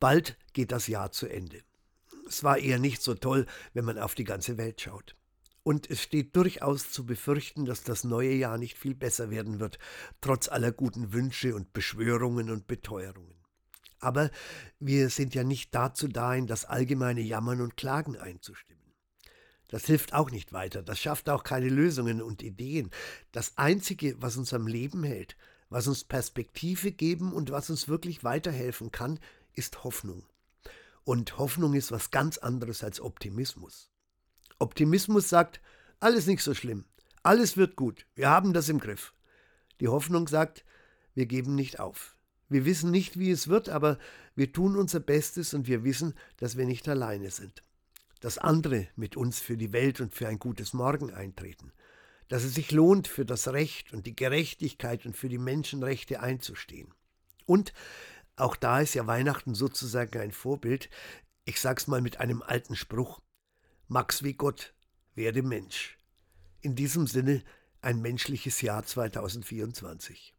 Bald geht das Jahr zu Ende. Es war eher nicht so toll, wenn man auf die ganze Welt schaut. Und es steht durchaus zu befürchten, dass das neue Jahr nicht viel besser werden wird, trotz aller guten Wünsche und Beschwörungen und Beteuerungen. Aber wir sind ja nicht dazu da, in das allgemeine Jammern und Klagen einzustimmen. Das hilft auch nicht weiter, das schafft auch keine Lösungen und Ideen. Das Einzige, was uns am Leben hält, was uns Perspektive geben und was uns wirklich weiterhelfen kann, ist Hoffnung. Und Hoffnung ist was ganz anderes als Optimismus. Optimismus sagt, alles nicht so schlimm, alles wird gut, wir haben das im Griff. Die Hoffnung sagt, wir geben nicht auf. Wir wissen nicht, wie es wird, aber wir tun unser Bestes und wir wissen, dass wir nicht alleine sind. Dass andere mit uns für die Welt und für ein gutes Morgen eintreten. Dass es sich lohnt, für das Recht und die Gerechtigkeit und für die Menschenrechte einzustehen. Und auch da ist ja Weihnachten sozusagen ein Vorbild. Ich sag's mal mit einem alten Spruch. Max wie Gott, werde Mensch. In diesem Sinne ein menschliches Jahr 2024.